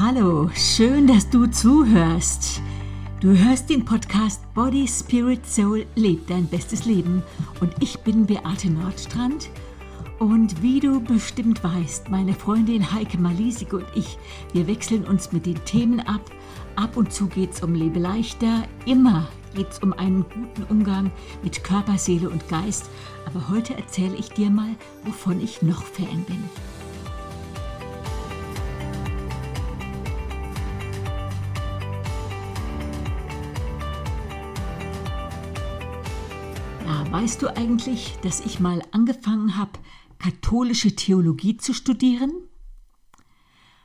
Hallo, schön, dass du zuhörst. Du hörst den Podcast Body, Spirit, Soul, Leb dein bestes Leben. Und ich bin Beate Nordstrand. Und wie du bestimmt weißt, meine Freundin Heike Malisik und ich, wir wechseln uns mit den Themen ab. Ab und zu geht es um Lebe leichter, immer geht es um einen guten Umgang mit Körper, Seele und Geist. Aber heute erzähle ich dir mal, wovon ich noch Fan bin. Weißt du eigentlich, dass ich mal angefangen habe, katholische Theologie zu studieren?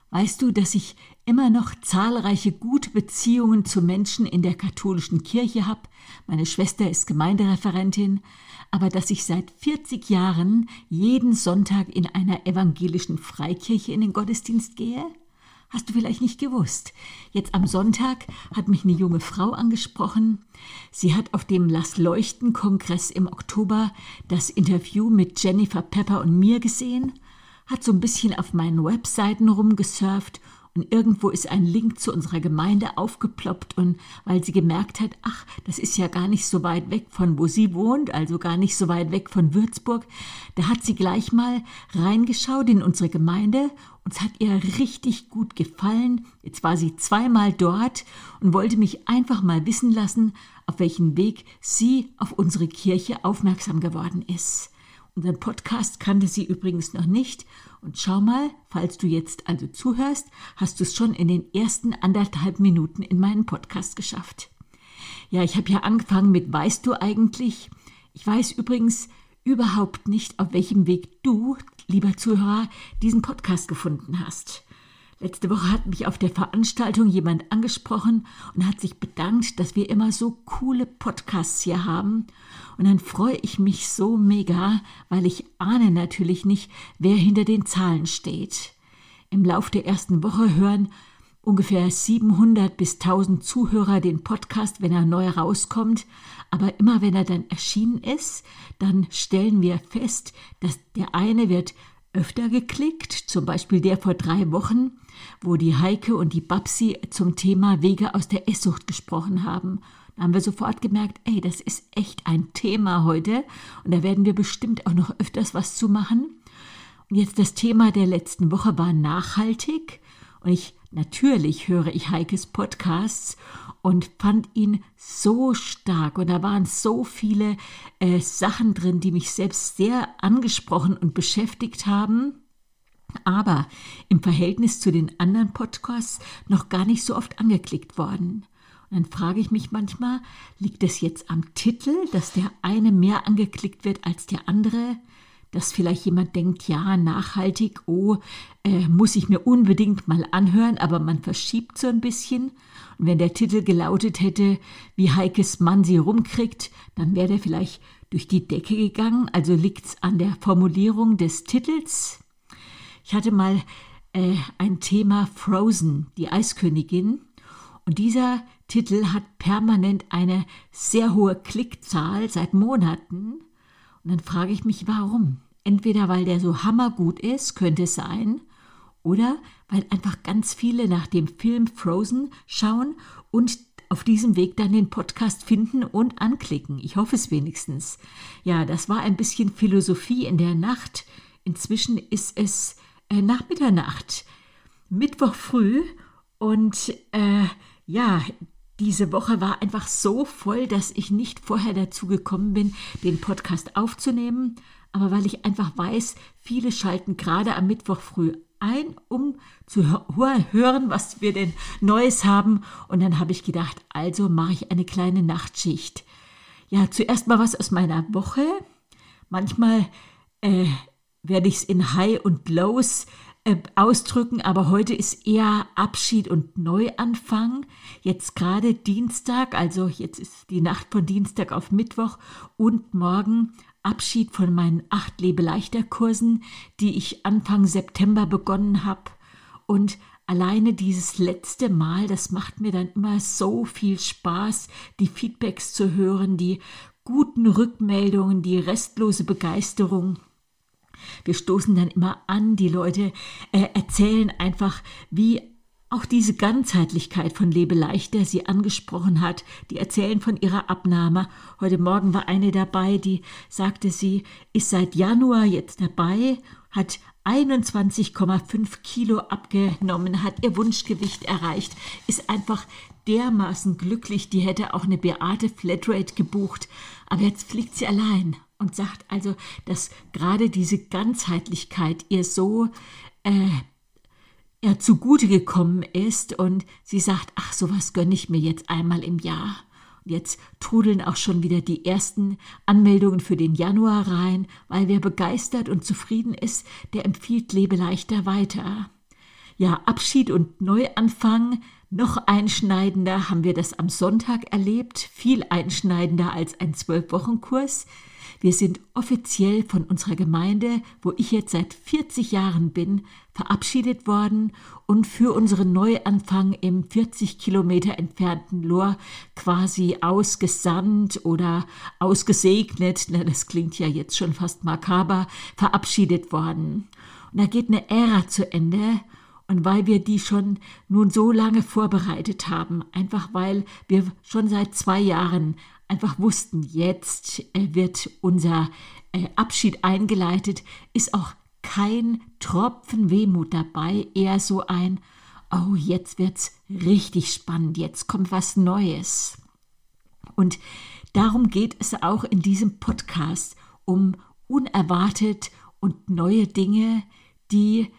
Weißt du, dass ich immer noch zahlreiche gute Beziehungen zu Menschen in der katholischen Kirche habe? Meine Schwester ist Gemeindereferentin, aber dass ich seit 40 Jahren jeden Sonntag in einer evangelischen Freikirche in den Gottesdienst gehe? Hast du vielleicht nicht gewusst. Jetzt am Sonntag hat mich eine junge Frau angesprochen. Sie hat auf dem Lass Leuchten Kongress im Oktober das Interview mit Jennifer Pepper und mir gesehen hat so ein bisschen auf meinen Webseiten rumgesurft und irgendwo ist ein Link zu unserer Gemeinde aufgeploppt und weil sie gemerkt hat, ach, das ist ja gar nicht so weit weg von wo sie wohnt, also gar nicht so weit weg von Würzburg, da hat sie gleich mal reingeschaut in unsere Gemeinde und es hat ihr richtig gut gefallen. Jetzt war sie zweimal dort und wollte mich einfach mal wissen lassen, auf welchen Weg sie auf unsere Kirche aufmerksam geworden ist. Unseren Podcast kannte sie übrigens noch nicht. Und schau mal, falls du jetzt also zuhörst, hast du es schon in den ersten anderthalb Minuten in meinen Podcast geschafft. Ja, ich habe ja angefangen mit Weißt du eigentlich? Ich weiß übrigens überhaupt nicht, auf welchem Weg du, lieber Zuhörer, diesen Podcast gefunden hast. Letzte Woche hat mich auf der Veranstaltung jemand angesprochen und hat sich bedankt, dass wir immer so coole Podcasts hier haben. Und dann freue ich mich so mega, weil ich ahne natürlich nicht, wer hinter den Zahlen steht. Im Lauf der ersten Woche hören ungefähr 700 bis 1000 Zuhörer den Podcast, wenn er neu rauskommt. Aber immer wenn er dann erschienen ist, dann stellen wir fest, dass der eine wird öfter geklickt, zum Beispiel der vor drei Wochen, wo die Heike und die Babsi zum Thema Wege aus der Esssucht gesprochen haben. Da haben wir sofort gemerkt, ey, das ist echt ein Thema heute und da werden wir bestimmt auch noch öfters was zu machen. Und jetzt das Thema der letzten Woche war nachhaltig und ich natürlich höre ich Heikes Podcasts und fand ihn so stark und da waren so viele äh, Sachen drin, die mich selbst sehr angesprochen und beschäftigt haben aber im Verhältnis zu den anderen Podcasts noch gar nicht so oft angeklickt worden. Und dann frage ich mich manchmal, liegt es jetzt am Titel, dass der eine mehr angeklickt wird als der andere? Dass vielleicht jemand denkt, ja, nachhaltig, oh, äh, muss ich mir unbedingt mal anhören, aber man verschiebt so ein bisschen. Und wenn der Titel gelautet hätte, wie Heikes Mann sie rumkriegt, dann wäre der vielleicht durch die Decke gegangen. Also liegt es an der Formulierung des Titels, ich hatte mal äh, ein Thema Frozen, die Eiskönigin. Und dieser Titel hat permanent eine sehr hohe Klickzahl seit Monaten. Und dann frage ich mich, warum? Entweder weil der so hammergut ist, könnte es sein, oder weil einfach ganz viele nach dem Film Frozen schauen und auf diesem Weg dann den Podcast finden und anklicken. Ich hoffe es wenigstens. Ja, das war ein bisschen Philosophie in der Nacht. Inzwischen ist es äh, nach Mitternacht, Mittwoch früh. Und äh, ja, diese Woche war einfach so voll, dass ich nicht vorher dazu gekommen bin, den Podcast aufzunehmen. Aber weil ich einfach weiß, viele schalten gerade am Mittwoch früh ein, um zu hören, was wir denn Neues haben. Und dann habe ich gedacht, also mache ich eine kleine Nachtschicht. Ja, zuerst mal was aus meiner Woche. Manchmal äh, werde ich es in High und Lows äh, ausdrücken, aber heute ist eher Abschied und Neuanfang. Jetzt gerade Dienstag, also jetzt ist die Nacht von Dienstag auf Mittwoch und morgen Abschied von meinen acht Lebeleichter-Kursen, die ich Anfang September begonnen habe. Und alleine dieses letzte Mal, das macht mir dann immer so viel Spaß, die Feedbacks zu hören, die guten Rückmeldungen, die restlose Begeisterung. Wir stoßen dann immer an, die Leute äh, erzählen einfach, wie Auch diese Ganzheitlichkeit von Lebeleicht, der sie angesprochen hat, die erzählen von ihrer Abnahme. Heute Morgen war eine dabei, die sagte, sie ist seit Januar jetzt dabei, hat 21,5 Kilo abgenommen, hat ihr Wunschgewicht erreicht, ist einfach dermaßen glücklich, die hätte auch eine Beate Flatrate gebucht, aber jetzt fliegt sie allein und sagt also, dass gerade diese Ganzheitlichkeit ihr so äh, er zugute gekommen ist und sie sagt, ach, sowas gönne ich mir jetzt einmal im Jahr. Und jetzt trudeln auch schon wieder die ersten Anmeldungen für den Januar rein, weil wer begeistert und zufrieden ist, der empfiehlt Lebe leichter weiter. Ja, Abschied und Neuanfang, noch einschneidender haben wir das am Sonntag erlebt, viel einschneidender als ein Zwölf-Wochen-Kurs. Wir sind offiziell von unserer Gemeinde, wo ich jetzt seit 40 Jahren bin, verabschiedet worden und für unseren Neuanfang im 40 Kilometer entfernten Lohr quasi ausgesandt oder ausgesegnet, na, das klingt ja jetzt schon fast makaber, verabschiedet worden. Und da geht eine Ära zu Ende und weil wir die schon nun so lange vorbereitet haben, einfach weil wir schon seit zwei Jahren einfach wussten, jetzt äh, wird unser äh, Abschied eingeleitet, ist auch kein Tropfen Wehmut dabei, eher so ein, oh, jetzt wird's richtig spannend, jetzt kommt was Neues. Und darum geht es auch in diesem Podcast, um unerwartet und neue Dinge, die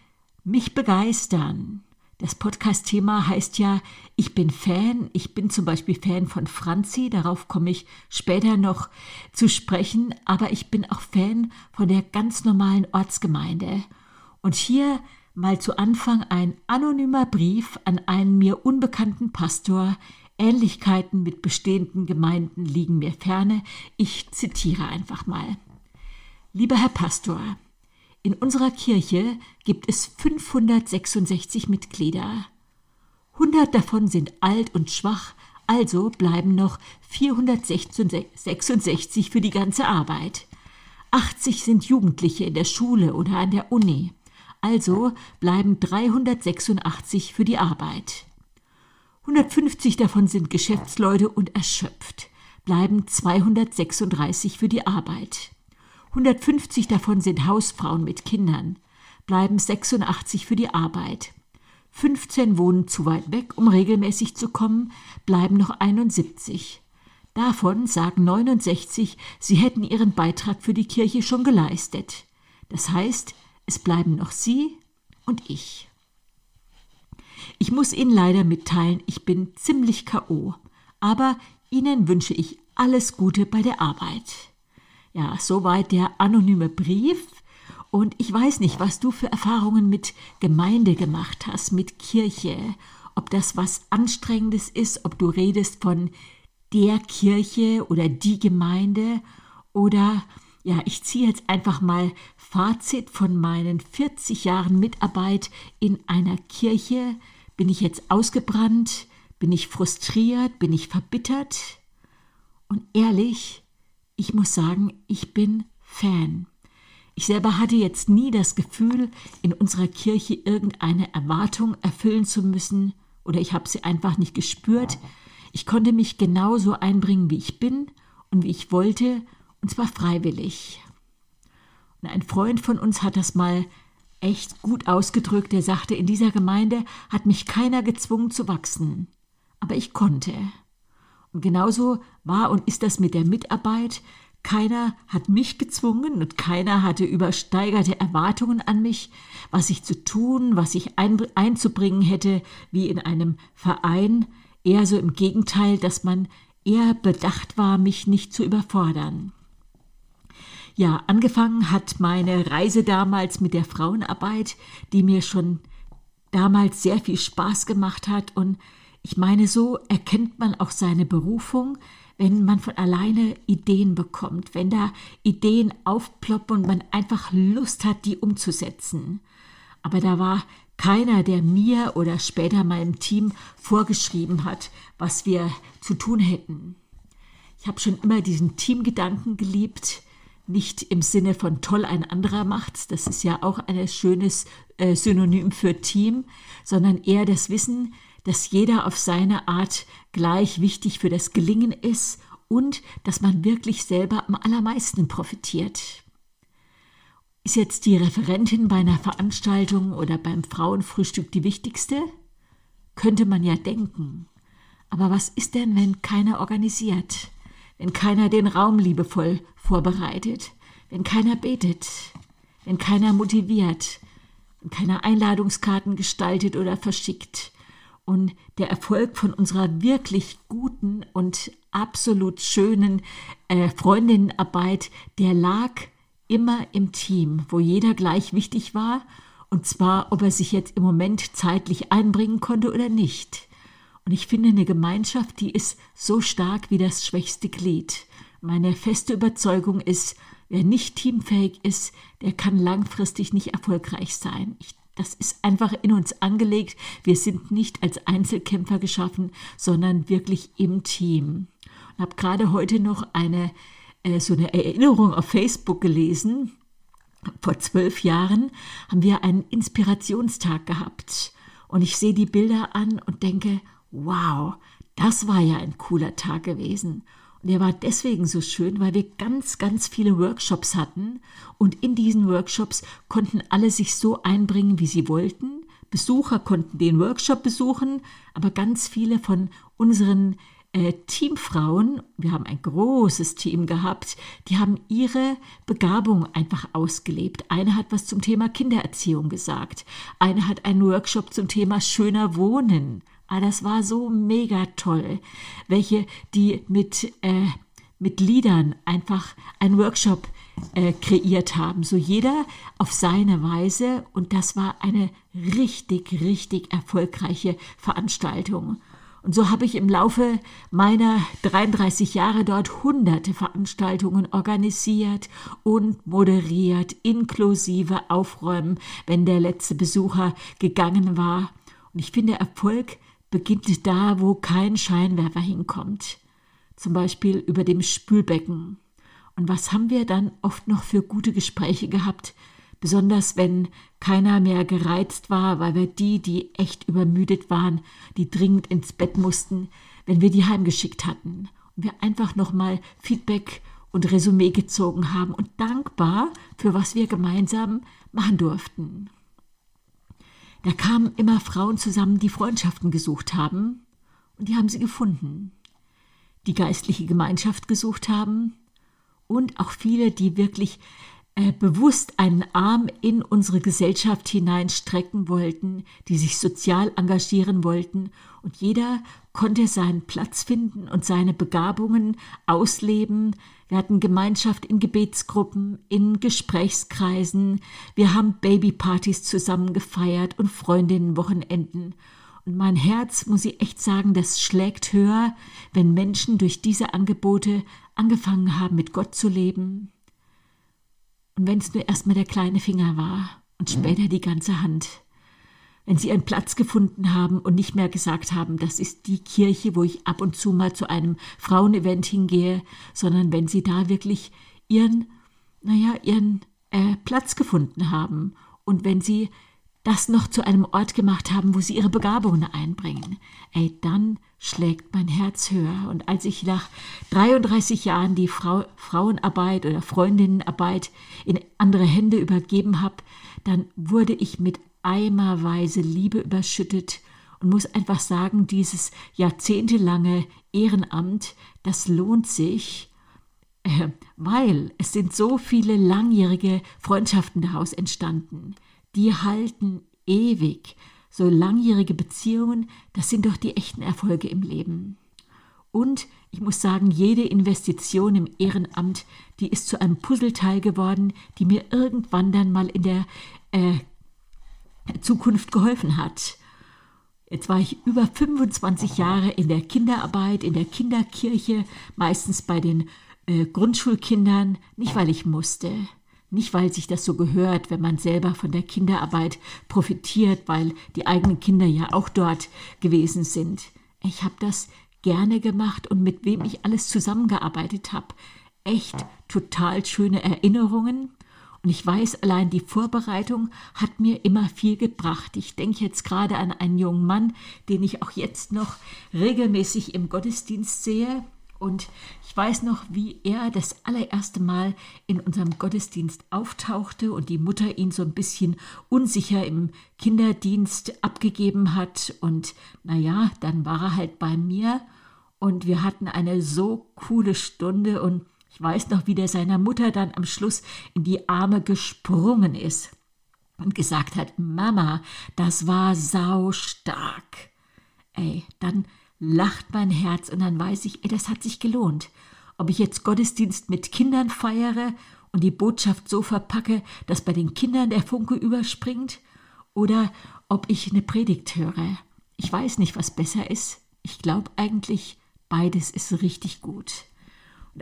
mich begeistern, das Podcast-Thema heißt ja, ich bin Fan. Ich bin zum Beispiel Fan von Franzi, darauf komme ich später noch zu sprechen, aber ich bin auch Fan von der ganz normalen Ortsgemeinde. Und hier mal zu Anfang ein anonymer Brief an einen mir unbekannten Pastor. Ähnlichkeiten mit bestehenden Gemeinden liegen mir ferne. Ich zitiere einfach mal. Lieber Herr Pastor, in unserer Kirche gibt es 566 Mitglieder. 100 davon sind alt und schwach, also bleiben noch 466 für die ganze Arbeit. 80 sind Jugendliche in der Schule oder an der Uni, also bleiben 386 für die Arbeit. 150 davon sind Geschäftsleute und erschöpft, bleiben 236 für die Arbeit. 150 davon sind Hausfrauen mit Kindern, bleiben 86 für die Arbeit. 15 wohnen zu weit weg, um regelmäßig zu kommen, bleiben noch 71. Davon sagen 69, sie hätten ihren Beitrag für die Kirche schon geleistet. Das heißt, es bleiben noch Sie und ich. Ich muss Ihnen leider mitteilen, ich bin ziemlich KO, aber Ihnen wünsche ich alles Gute bei der Arbeit. Ja, soweit der anonyme Brief. Und ich weiß nicht, was du für Erfahrungen mit Gemeinde gemacht hast, mit Kirche, ob das was Anstrengendes ist, ob du redest von der Kirche oder die Gemeinde oder ja, ich ziehe jetzt einfach mal Fazit von meinen 40 Jahren Mitarbeit in einer Kirche. Bin ich jetzt ausgebrannt? Bin ich frustriert? Bin ich verbittert? Und ehrlich, ich muss sagen, ich bin Fan. Ich selber hatte jetzt nie das Gefühl, in unserer Kirche irgendeine Erwartung erfüllen zu müssen, oder ich habe sie einfach nicht gespürt. Ich konnte mich genauso einbringen, wie ich bin und wie ich wollte, und zwar freiwillig. Und ein Freund von uns hat das mal echt gut ausgedrückt. Er sagte, in dieser Gemeinde hat mich keiner gezwungen zu wachsen, aber ich konnte. Und genauso war und ist das mit der Mitarbeit. Keiner hat mich gezwungen und keiner hatte übersteigerte Erwartungen an mich, was ich zu tun, was ich ein, einzubringen hätte, wie in einem Verein. Eher so im Gegenteil, dass man eher bedacht war, mich nicht zu überfordern. Ja, angefangen hat meine Reise damals mit der Frauenarbeit, die mir schon damals sehr viel Spaß gemacht hat und ich meine, so erkennt man auch seine Berufung, wenn man von alleine Ideen bekommt, wenn da Ideen aufploppen und man einfach Lust hat, die umzusetzen. Aber da war keiner, der mir oder später meinem Team vorgeschrieben hat, was wir zu tun hätten. Ich habe schon immer diesen Teamgedanken geliebt. nicht im Sinne von toll ein anderer macht, das ist ja auch ein schönes äh, Synonym für Team, sondern eher das Wissen, dass jeder auf seine Art gleich wichtig für das Gelingen ist und dass man wirklich selber am allermeisten profitiert. Ist jetzt die Referentin bei einer Veranstaltung oder beim Frauenfrühstück die wichtigste? Könnte man ja denken. Aber was ist denn, wenn keiner organisiert? Wenn keiner den Raum liebevoll vorbereitet? Wenn keiner betet? Wenn keiner motiviert? Wenn keiner Einladungskarten gestaltet oder verschickt? Und der Erfolg von unserer wirklich guten und absolut schönen äh, Freundinnenarbeit, der lag immer im Team, wo jeder gleich wichtig war, und zwar, ob er sich jetzt im Moment zeitlich einbringen konnte oder nicht. Und ich finde, eine Gemeinschaft, die ist so stark wie das schwächste Glied. Meine feste Überzeugung ist, wer nicht teamfähig ist, der kann langfristig nicht erfolgreich sein. Ich, das ist einfach in uns angelegt. Wir sind nicht als Einzelkämpfer geschaffen, sondern wirklich im Team. Und habe gerade heute noch eine äh, so eine Erinnerung auf Facebook gelesen. Vor zwölf Jahren haben wir einen Inspirationstag gehabt. Und ich sehe die Bilder an und denke, wow, das war ja ein cooler Tag gewesen. Und er war deswegen so schön, weil wir ganz, ganz viele Workshops hatten. Und in diesen Workshops konnten alle sich so einbringen, wie sie wollten. Besucher konnten den Workshop besuchen, aber ganz viele von unseren äh, Teamfrauen, wir haben ein großes Team gehabt, die haben ihre Begabung einfach ausgelebt. Eine hat was zum Thema Kindererziehung gesagt, eine hat einen Workshop zum Thema schöner Wohnen. Ah, das war so mega toll. Welche, die mit, äh, mit Liedern einfach einen Workshop äh, kreiert haben. So jeder auf seine Weise. Und das war eine richtig, richtig erfolgreiche Veranstaltung. Und so habe ich im Laufe meiner 33 Jahre dort hunderte Veranstaltungen organisiert und moderiert, inklusive Aufräumen, wenn der letzte Besucher gegangen war. Und ich finde, Erfolg beginnt da, wo kein Scheinwerfer hinkommt. Zum Beispiel über dem Spülbecken. Und was haben wir dann oft noch für gute Gespräche gehabt, besonders wenn keiner mehr gereizt war, weil wir die, die echt übermüdet waren, die dringend ins Bett mussten, wenn wir die heimgeschickt hatten und wir einfach nochmal Feedback und Resümee gezogen haben und dankbar für was wir gemeinsam machen durften. Da kamen immer Frauen zusammen, die Freundschaften gesucht haben. Und die haben sie gefunden, die geistliche Gemeinschaft gesucht haben. Und auch viele, die wirklich äh, bewusst einen Arm in unsere Gesellschaft hineinstrecken wollten, die sich sozial engagieren wollten, und jeder konnte seinen Platz finden und seine Begabungen ausleben. Wir hatten Gemeinschaft in Gebetsgruppen, in Gesprächskreisen, wir haben Babypartys zusammen gefeiert und Freundinnenwochenenden. Und mein Herz, muss ich echt sagen, das schlägt höher, wenn Menschen durch diese Angebote angefangen haben, mit Gott zu leben, und wenn es nur erstmal der kleine Finger war und später die ganze Hand. Wenn sie einen Platz gefunden haben und nicht mehr gesagt haben, das ist die Kirche, wo ich ab und zu mal zu einem Frauenevent hingehe, sondern wenn sie da wirklich ihren, naja, ihren äh, Platz gefunden haben und wenn sie das noch zu einem Ort gemacht haben, wo sie ihre Begabungen einbringen, ey, dann schlägt mein Herz höher. Und als ich nach 33 Jahren die Frau, Frauenarbeit oder Freundinnenarbeit in andere Hände übergeben habe, dann wurde ich mit eimerweise Liebe überschüttet und muss einfach sagen, dieses jahrzehntelange Ehrenamt, das lohnt sich, äh, weil es sind so viele langjährige Freundschaften daraus entstanden die halten ewig. So langjährige Beziehungen, das sind doch die echten Erfolge im Leben. Und ich muss sagen, jede Investition im Ehrenamt, die ist zu einem Puzzleteil geworden, die mir irgendwann dann mal in der äh, Zukunft geholfen hat. Jetzt war ich über 25 Jahre in der Kinderarbeit, in der Kinderkirche, meistens bei den äh, Grundschulkindern, nicht weil ich musste, nicht, weil sich das so gehört, wenn man selber von der Kinderarbeit profitiert, weil die eigenen Kinder ja auch dort gewesen sind. Ich habe das gerne gemacht und mit wem ich alles zusammengearbeitet habe. echt total schöne Erinnerungen. Und ich weiß, allein die Vorbereitung hat mir immer viel gebracht. Ich denke jetzt gerade an einen jungen Mann, den ich auch jetzt noch regelmäßig im Gottesdienst sehe. Und ich weiß noch, wie er das allererste Mal in unserem Gottesdienst auftauchte und die Mutter ihn so ein bisschen unsicher im Kinderdienst abgegeben hat. Und naja, dann war er halt bei mir und wir hatten eine so coole Stunde und ich weiß noch, wie der seiner Mutter dann am Schluss in die Arme gesprungen ist und gesagt hat, Mama, das war sau stark. Ey, dann lacht mein Herz und dann weiß ich, ey, das hat sich gelohnt. Ob ich jetzt Gottesdienst mit Kindern feiere und die Botschaft so verpacke, dass bei den Kindern der Funke überspringt, oder ob ich eine Predigt höre. Ich weiß nicht, was besser ist. Ich glaube eigentlich, beides ist richtig gut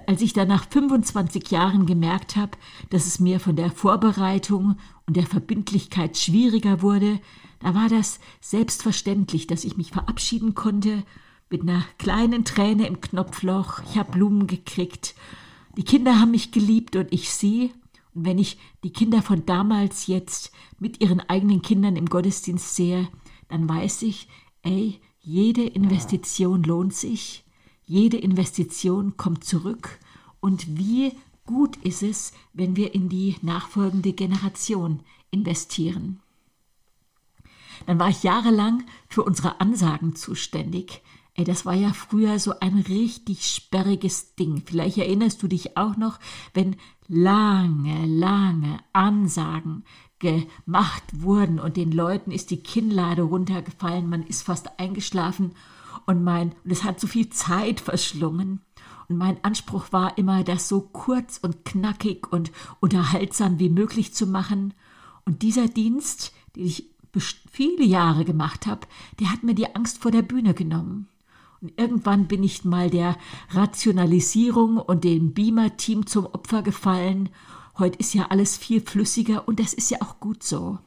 als ich dann nach 25 Jahren gemerkt habe, dass es mir von der Vorbereitung und der Verbindlichkeit schwieriger wurde, da war das selbstverständlich, dass ich mich verabschieden konnte mit einer kleinen Träne im Knopfloch. Ich habe Blumen gekriegt. Die Kinder haben mich geliebt und ich sie. Und wenn ich die Kinder von damals jetzt mit ihren eigenen Kindern im Gottesdienst sehe, dann weiß ich, ey, jede Investition lohnt sich jede Investition kommt zurück und wie gut ist es, wenn wir in die nachfolgende Generation investieren. Dann war ich jahrelang für unsere Ansagen zuständig. Ey, das war ja früher so ein richtig sperriges Ding. Vielleicht erinnerst du dich auch noch, wenn lange, lange Ansagen gemacht wurden und den Leuten ist die Kinnlade runtergefallen, man ist fast eingeschlafen und mein, und es hat so viel Zeit verschlungen. Und mein Anspruch war immer, das so kurz und knackig und unterhaltsam wie möglich zu machen. Und dieser Dienst, den ich viele Jahre gemacht habe, der hat mir die Angst vor der Bühne genommen. Und irgendwann bin ich mal der Rationalisierung und dem Beamer-Team zum Opfer gefallen. Heute ist ja alles viel flüssiger und das ist ja auch gut so.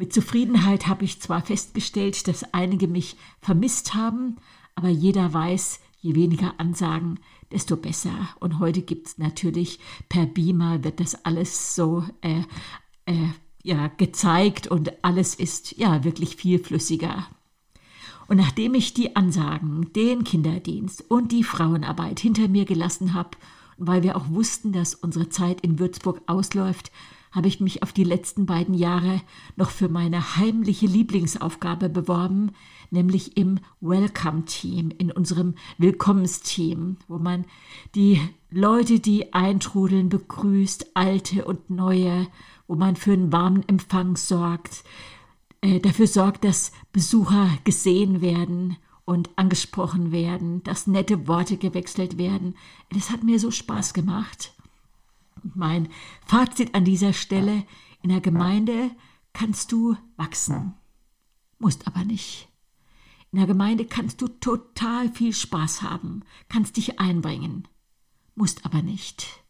Mit Zufriedenheit habe ich zwar festgestellt, dass einige mich vermisst haben, aber jeder weiß, je weniger Ansagen, desto besser. Und heute gibt es natürlich per Beamer, wird das alles so äh, äh, ja, gezeigt und alles ist ja wirklich viel flüssiger. Und nachdem ich die Ansagen, den Kinderdienst und die Frauenarbeit hinter mir gelassen habe, weil wir auch wussten, dass unsere Zeit in Würzburg ausläuft, habe ich mich auf die letzten beiden Jahre noch für meine heimliche Lieblingsaufgabe beworben, nämlich im Welcome Team, in unserem Willkommensteam, wo man die Leute, die eintrudeln, begrüßt, alte und neue, wo man für einen warmen Empfang sorgt, äh, dafür sorgt, dass Besucher gesehen werden und angesprochen werden, dass nette Worte gewechselt werden. Das hat mir so Spaß gemacht. Mein Fazit an dieser Stelle, in der Gemeinde kannst du wachsen, musst aber nicht. In der Gemeinde kannst du total viel Spaß haben, kannst dich einbringen, musst aber nicht.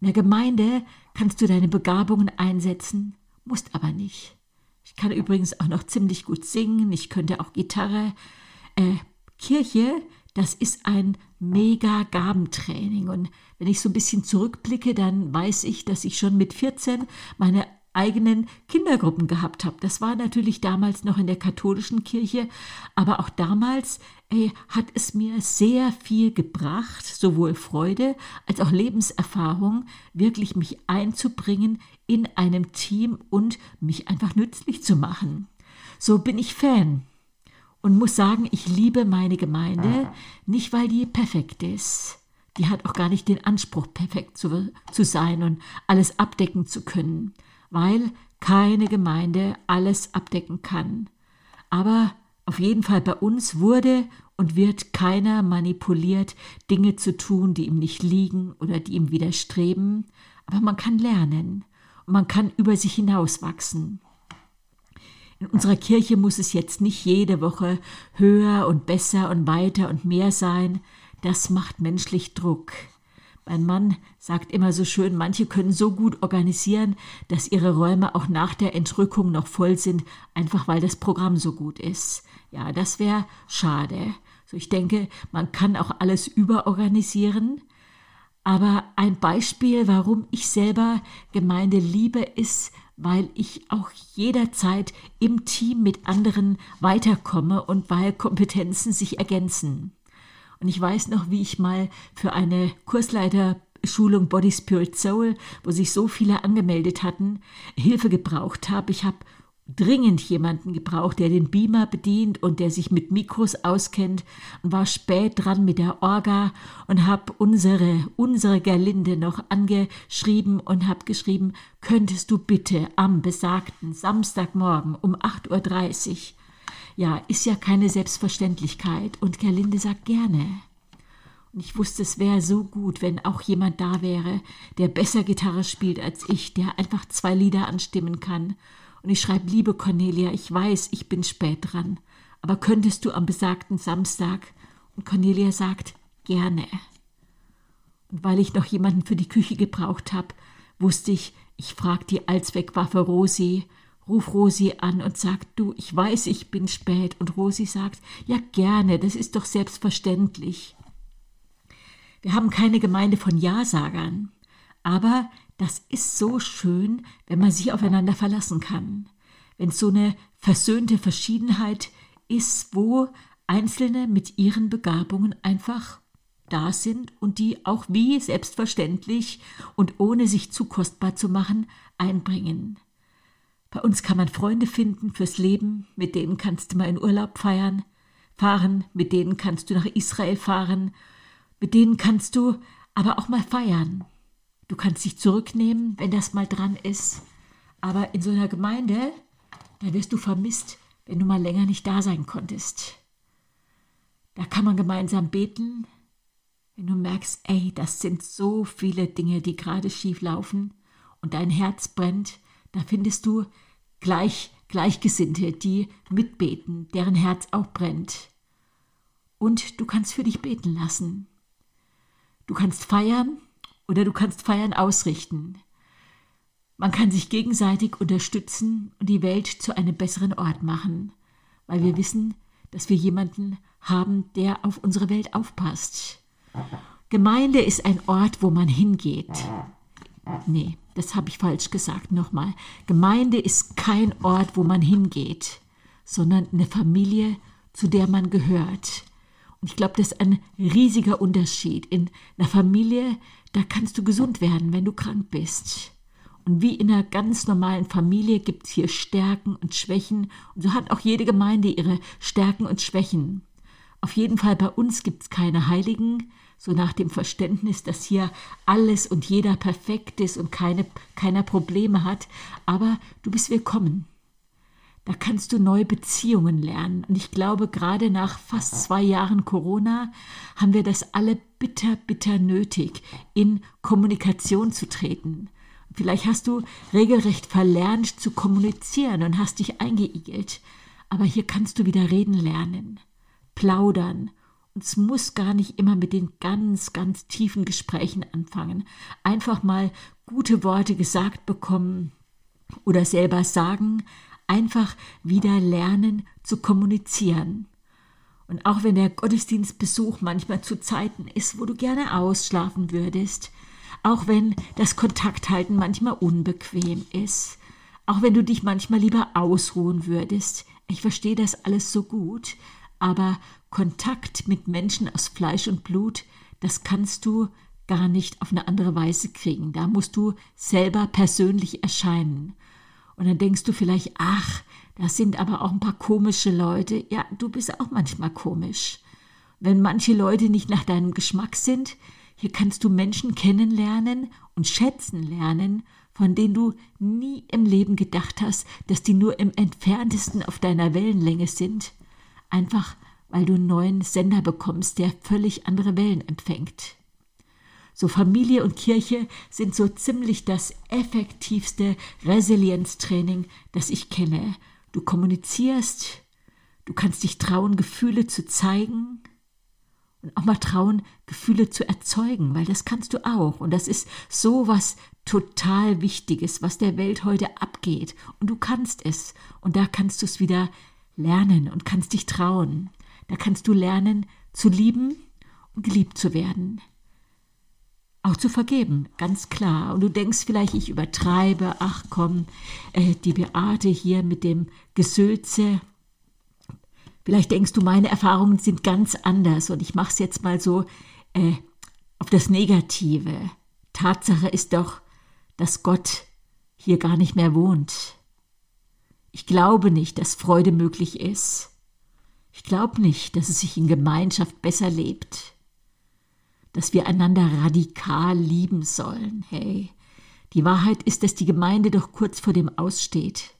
In der Gemeinde kannst du deine Begabungen einsetzen, musst aber nicht. Ich kann übrigens auch noch ziemlich gut singen, ich könnte auch Gitarre. Äh, Kirche das ist ein mega Gabentraining. Und wenn ich so ein bisschen zurückblicke, dann weiß ich, dass ich schon mit 14 meine eigenen Kindergruppen gehabt habe. Das war natürlich damals noch in der katholischen Kirche, aber auch damals ey, hat es mir sehr viel gebracht, sowohl Freude als auch Lebenserfahrung, wirklich mich einzubringen in einem Team und mich einfach nützlich zu machen. So bin ich Fan und muss sagen, ich liebe meine Gemeinde, nicht weil die perfekt ist. Die hat auch gar nicht den Anspruch, perfekt zu, zu sein und alles abdecken zu können, weil keine Gemeinde alles abdecken kann. Aber auf jeden Fall bei uns wurde und wird keiner manipuliert, Dinge zu tun, die ihm nicht liegen oder die ihm widerstreben. Aber man kann lernen und man kann über sich hinauswachsen. In unserer Kirche muss es jetzt nicht jede Woche höher und besser und weiter und mehr sein. Das macht menschlich Druck. Mein Mann sagt immer so schön, manche können so gut organisieren, dass ihre Räume auch nach der Entrückung noch voll sind, einfach weil das Programm so gut ist. Ja, das wäre schade. So, ich denke, man kann auch alles überorganisieren, Aber ein Beispiel, warum ich selber Gemeinde liebe, ist, weil ich auch jederzeit im Team mit anderen weiterkomme und weil Kompetenzen sich ergänzen. Und ich weiß noch, wie ich mal für eine Kursleiterschulung Body Spirit Soul, wo sich so viele angemeldet hatten, Hilfe gebraucht habe. Ich habe dringend jemanden gebraucht, der den Beamer bedient und der sich mit Mikros auskennt und war spät dran mit der Orga und habe unsere, unsere Gerlinde noch angeschrieben und habe geschrieben, könntest du bitte am besagten Samstagmorgen um 8.30 Uhr, ja, ist ja keine Selbstverständlichkeit und Gerlinde sagt gerne. Und ich wusste, es wäre so gut, wenn auch jemand da wäre, der besser Gitarre spielt als ich, der einfach zwei Lieder anstimmen kann und ich schreibe, liebe Cornelia, ich weiß, ich bin spät dran, aber könntest du am besagten Samstag? Und Cornelia sagt, gerne. Und weil ich noch jemanden für die Küche gebraucht habe, wusste ich, ich frage die Allzweckwaffe Rosi, ruf Rosi an und sag, du, ich weiß, ich bin spät. Und Rosi sagt, ja gerne, das ist doch selbstverständlich. Wir haben keine Gemeinde von Ja-Sagern, aber das ist so schön, wenn man sich aufeinander verlassen kann. Wenn so eine versöhnte Verschiedenheit ist, wo Einzelne mit ihren Begabungen einfach da sind und die auch wie selbstverständlich und ohne sich zu kostbar zu machen einbringen. Bei uns kann man Freunde finden fürs Leben, mit denen kannst du mal in Urlaub feiern, fahren, mit denen kannst du nach Israel fahren, mit denen kannst du aber auch mal feiern. Du kannst dich zurücknehmen, wenn das mal dran ist. Aber in so einer Gemeinde, da wirst du vermisst, wenn du mal länger nicht da sein konntest. Da kann man gemeinsam beten, wenn du merkst, ey, das sind so viele Dinge, die gerade schief laufen und dein Herz brennt, da findest du gleich, Gleichgesinnte, die mitbeten, deren Herz auch brennt. Und du kannst für dich beten lassen. Du kannst feiern, oder du kannst Feiern ausrichten. Man kann sich gegenseitig unterstützen und die Welt zu einem besseren Ort machen, weil wir wissen, dass wir jemanden haben, der auf unsere Welt aufpasst. Gemeinde ist ein Ort, wo man hingeht. Nee, das habe ich falsch gesagt. Nochmal. Gemeinde ist kein Ort, wo man hingeht, sondern eine Familie, zu der man gehört. Und ich glaube, das ist ein riesiger Unterschied. In einer Familie da kannst du gesund werden, wenn du krank bist. Und wie in einer ganz normalen Familie gibt es hier Stärken und Schwächen. Und so hat auch jede Gemeinde ihre Stärken und Schwächen. Auf jeden Fall bei uns gibt es keine Heiligen, so nach dem Verständnis, dass hier alles und jeder perfekt ist und keine, keiner Probleme hat. Aber du bist willkommen. Da kannst du neue Beziehungen lernen. Und ich glaube, gerade nach fast zwei Jahren Corona haben wir das alle bitter, bitter nötig, in Kommunikation zu treten. Vielleicht hast du regelrecht verlernt zu kommunizieren und hast dich eingeigelt. Aber hier kannst du wieder reden lernen, plaudern. Und es muss gar nicht immer mit den ganz, ganz tiefen Gesprächen anfangen. Einfach mal gute Worte gesagt bekommen oder selber sagen, einfach wieder lernen zu kommunizieren. Und auch wenn der Gottesdienstbesuch manchmal zu Zeiten ist, wo du gerne ausschlafen würdest, auch wenn das Kontakthalten manchmal unbequem ist, auch wenn du dich manchmal lieber ausruhen würdest, ich verstehe das alles so gut, aber Kontakt mit Menschen aus Fleisch und Blut, das kannst du gar nicht auf eine andere Weise kriegen. Da musst du selber persönlich erscheinen. Und dann denkst du vielleicht, ach, das sind aber auch ein paar komische Leute. Ja, du bist auch manchmal komisch. Wenn manche Leute nicht nach deinem Geschmack sind, hier kannst du Menschen kennenlernen und schätzen lernen, von denen du nie im Leben gedacht hast, dass die nur im entferntesten auf deiner Wellenlänge sind. Einfach weil du einen neuen Sender bekommst, der völlig andere Wellen empfängt. So Familie und Kirche sind so ziemlich das effektivste Resilienztraining, das ich kenne. Du kommunizierst, du kannst dich trauen, Gefühle zu zeigen und auch mal trauen, Gefühle zu erzeugen, weil das kannst du auch. Und das ist so was total Wichtiges, was der Welt heute abgeht. Und du kannst es. Und da kannst du es wieder lernen und kannst dich trauen. Da kannst du lernen zu lieben und geliebt zu werden auch zu vergeben, ganz klar. Und du denkst vielleicht, ich übertreibe, ach komm, äh, die Beate hier mit dem Gesülze. Vielleicht denkst du, meine Erfahrungen sind ganz anders und ich mache es jetzt mal so äh, auf das Negative. Tatsache ist doch, dass Gott hier gar nicht mehr wohnt. Ich glaube nicht, dass Freude möglich ist. Ich glaube nicht, dass es sich in Gemeinschaft besser lebt. Dass wir einander radikal lieben sollen. Hey, die Wahrheit ist, dass die Gemeinde doch kurz vor dem Aussteht.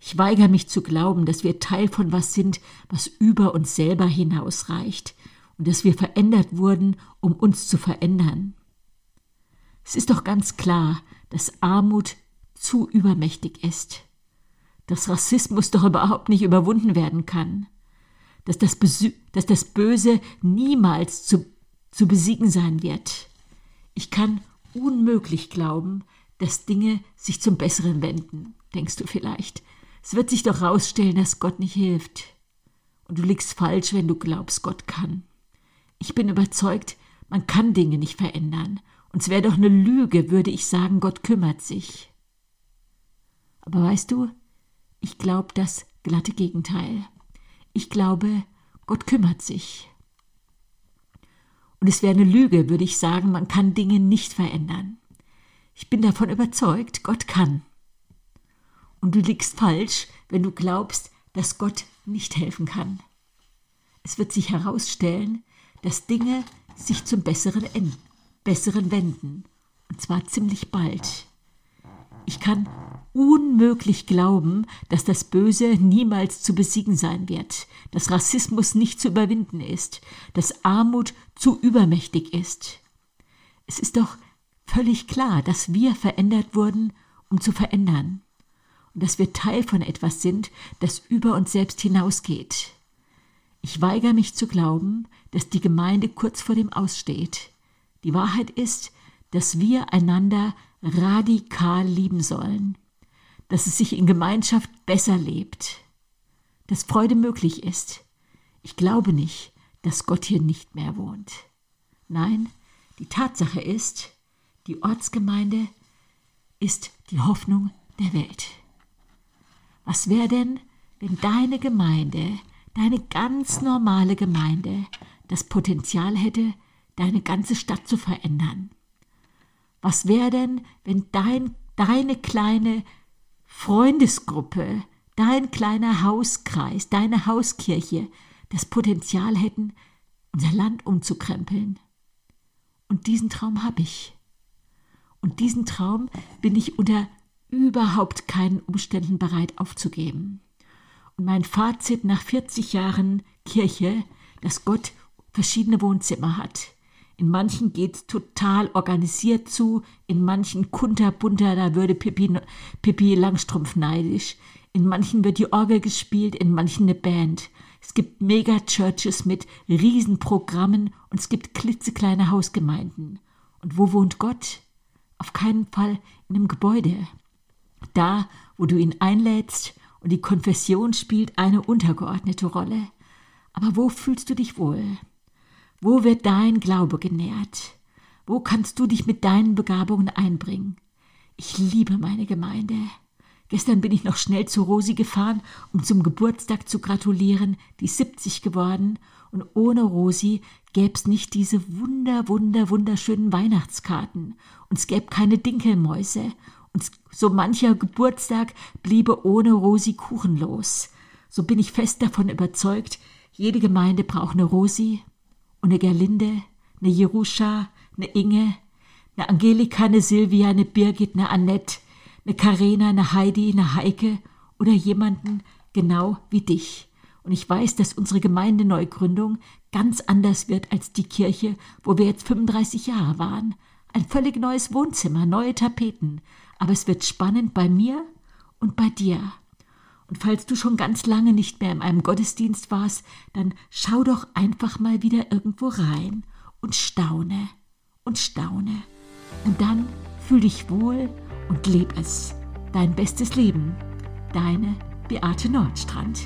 Ich weigere mich zu glauben, dass wir Teil von was sind, was über uns selber hinausreicht und dass wir verändert wurden, um uns zu verändern. Es ist doch ganz klar, dass Armut zu übermächtig ist dass Rassismus doch überhaupt nicht überwunden werden kann, dass das, Besü dass das Böse niemals zu, zu besiegen sein wird. Ich kann unmöglich glauben, dass Dinge sich zum Besseren wenden, denkst du vielleicht. Es wird sich doch rausstellen, dass Gott nicht hilft. Und du liegst falsch, wenn du glaubst, Gott kann. Ich bin überzeugt, man kann Dinge nicht verändern. Und es wäre doch eine Lüge, würde ich sagen, Gott kümmert sich. Aber weißt du, ich glaube das glatte Gegenteil. Ich glaube, Gott kümmert sich. Und es wäre eine Lüge, würde ich sagen, man kann Dinge nicht verändern. Ich bin davon überzeugt, Gott kann. Und du liegst falsch, wenn du glaubst, dass Gott nicht helfen kann. Es wird sich herausstellen, dass Dinge sich zum Besseren, Besseren wenden. Und zwar ziemlich bald. Ich kann unmöglich glauben, dass das Böse niemals zu besiegen sein wird, dass Rassismus nicht zu überwinden ist, dass Armut zu übermächtig ist. Es ist doch völlig klar, dass wir verändert wurden, um zu verändern, und dass wir Teil von etwas sind, das über uns selbst hinausgeht. Ich weigere mich zu glauben, dass die Gemeinde kurz vor dem Aussteht. Die Wahrheit ist, dass wir einander radikal lieben sollen, dass es sich in Gemeinschaft besser lebt, dass Freude möglich ist. Ich glaube nicht, dass Gott hier nicht mehr wohnt. Nein, die Tatsache ist, die Ortsgemeinde ist die Hoffnung der Welt. Was wäre denn, wenn deine Gemeinde, deine ganz normale Gemeinde, das Potenzial hätte, deine ganze Stadt zu verändern? Was wäre denn, wenn dein, deine kleine Freundesgruppe, dein kleiner Hauskreis, deine Hauskirche das Potenzial hätten, unser Land umzukrempeln? Und diesen Traum habe ich. Und diesen Traum bin ich unter überhaupt keinen Umständen bereit aufzugeben. Und mein Fazit nach 40 Jahren Kirche, dass Gott verschiedene Wohnzimmer hat, in manchen geht's total organisiert zu, in manchen kunterbunter, da würde Pippi, Pippi Langstrumpf neidisch. In manchen wird die Orgel gespielt, in manchen eine Band. Es gibt Mega-Churches mit Riesenprogrammen und es gibt klitzekleine Hausgemeinden. Und wo wohnt Gott? Auf keinen Fall in einem Gebäude. Da, wo du ihn einlädst und die Konfession spielt eine untergeordnete Rolle. Aber wo fühlst du dich wohl? Wo wird dein Glaube genährt? Wo kannst du dich mit deinen Begabungen einbringen? Ich liebe meine Gemeinde. Gestern bin ich noch schnell zu Rosi gefahren, um zum Geburtstag zu gratulieren, die 70 geworden, und ohne Rosi gäb's nicht diese wunder, wunder, wunderschönen Weihnachtskarten, und es gäbe keine Dinkelmäuse, und so mancher Geburtstag bliebe ohne Rosi kuchenlos. So bin ich fest davon überzeugt, jede Gemeinde braucht eine Rosi und eine Gerlinde, eine Jeruscha, eine Inge, eine Angelika, eine Silvia, eine Birgit, eine Annette, eine Karina, eine Heidi, eine Heike oder jemanden genau wie dich. Und ich weiß, dass unsere Gemeindeneugründung ganz anders wird als die Kirche, wo wir jetzt 35 Jahre waren. Ein völlig neues Wohnzimmer, neue Tapeten. Aber es wird spannend bei mir und bei dir. Und falls du schon ganz lange nicht mehr in einem Gottesdienst warst, dann schau doch einfach mal wieder irgendwo rein und staune und staune. Und dann fühl dich wohl und leb es. Dein bestes Leben. Deine Beate Nordstrand.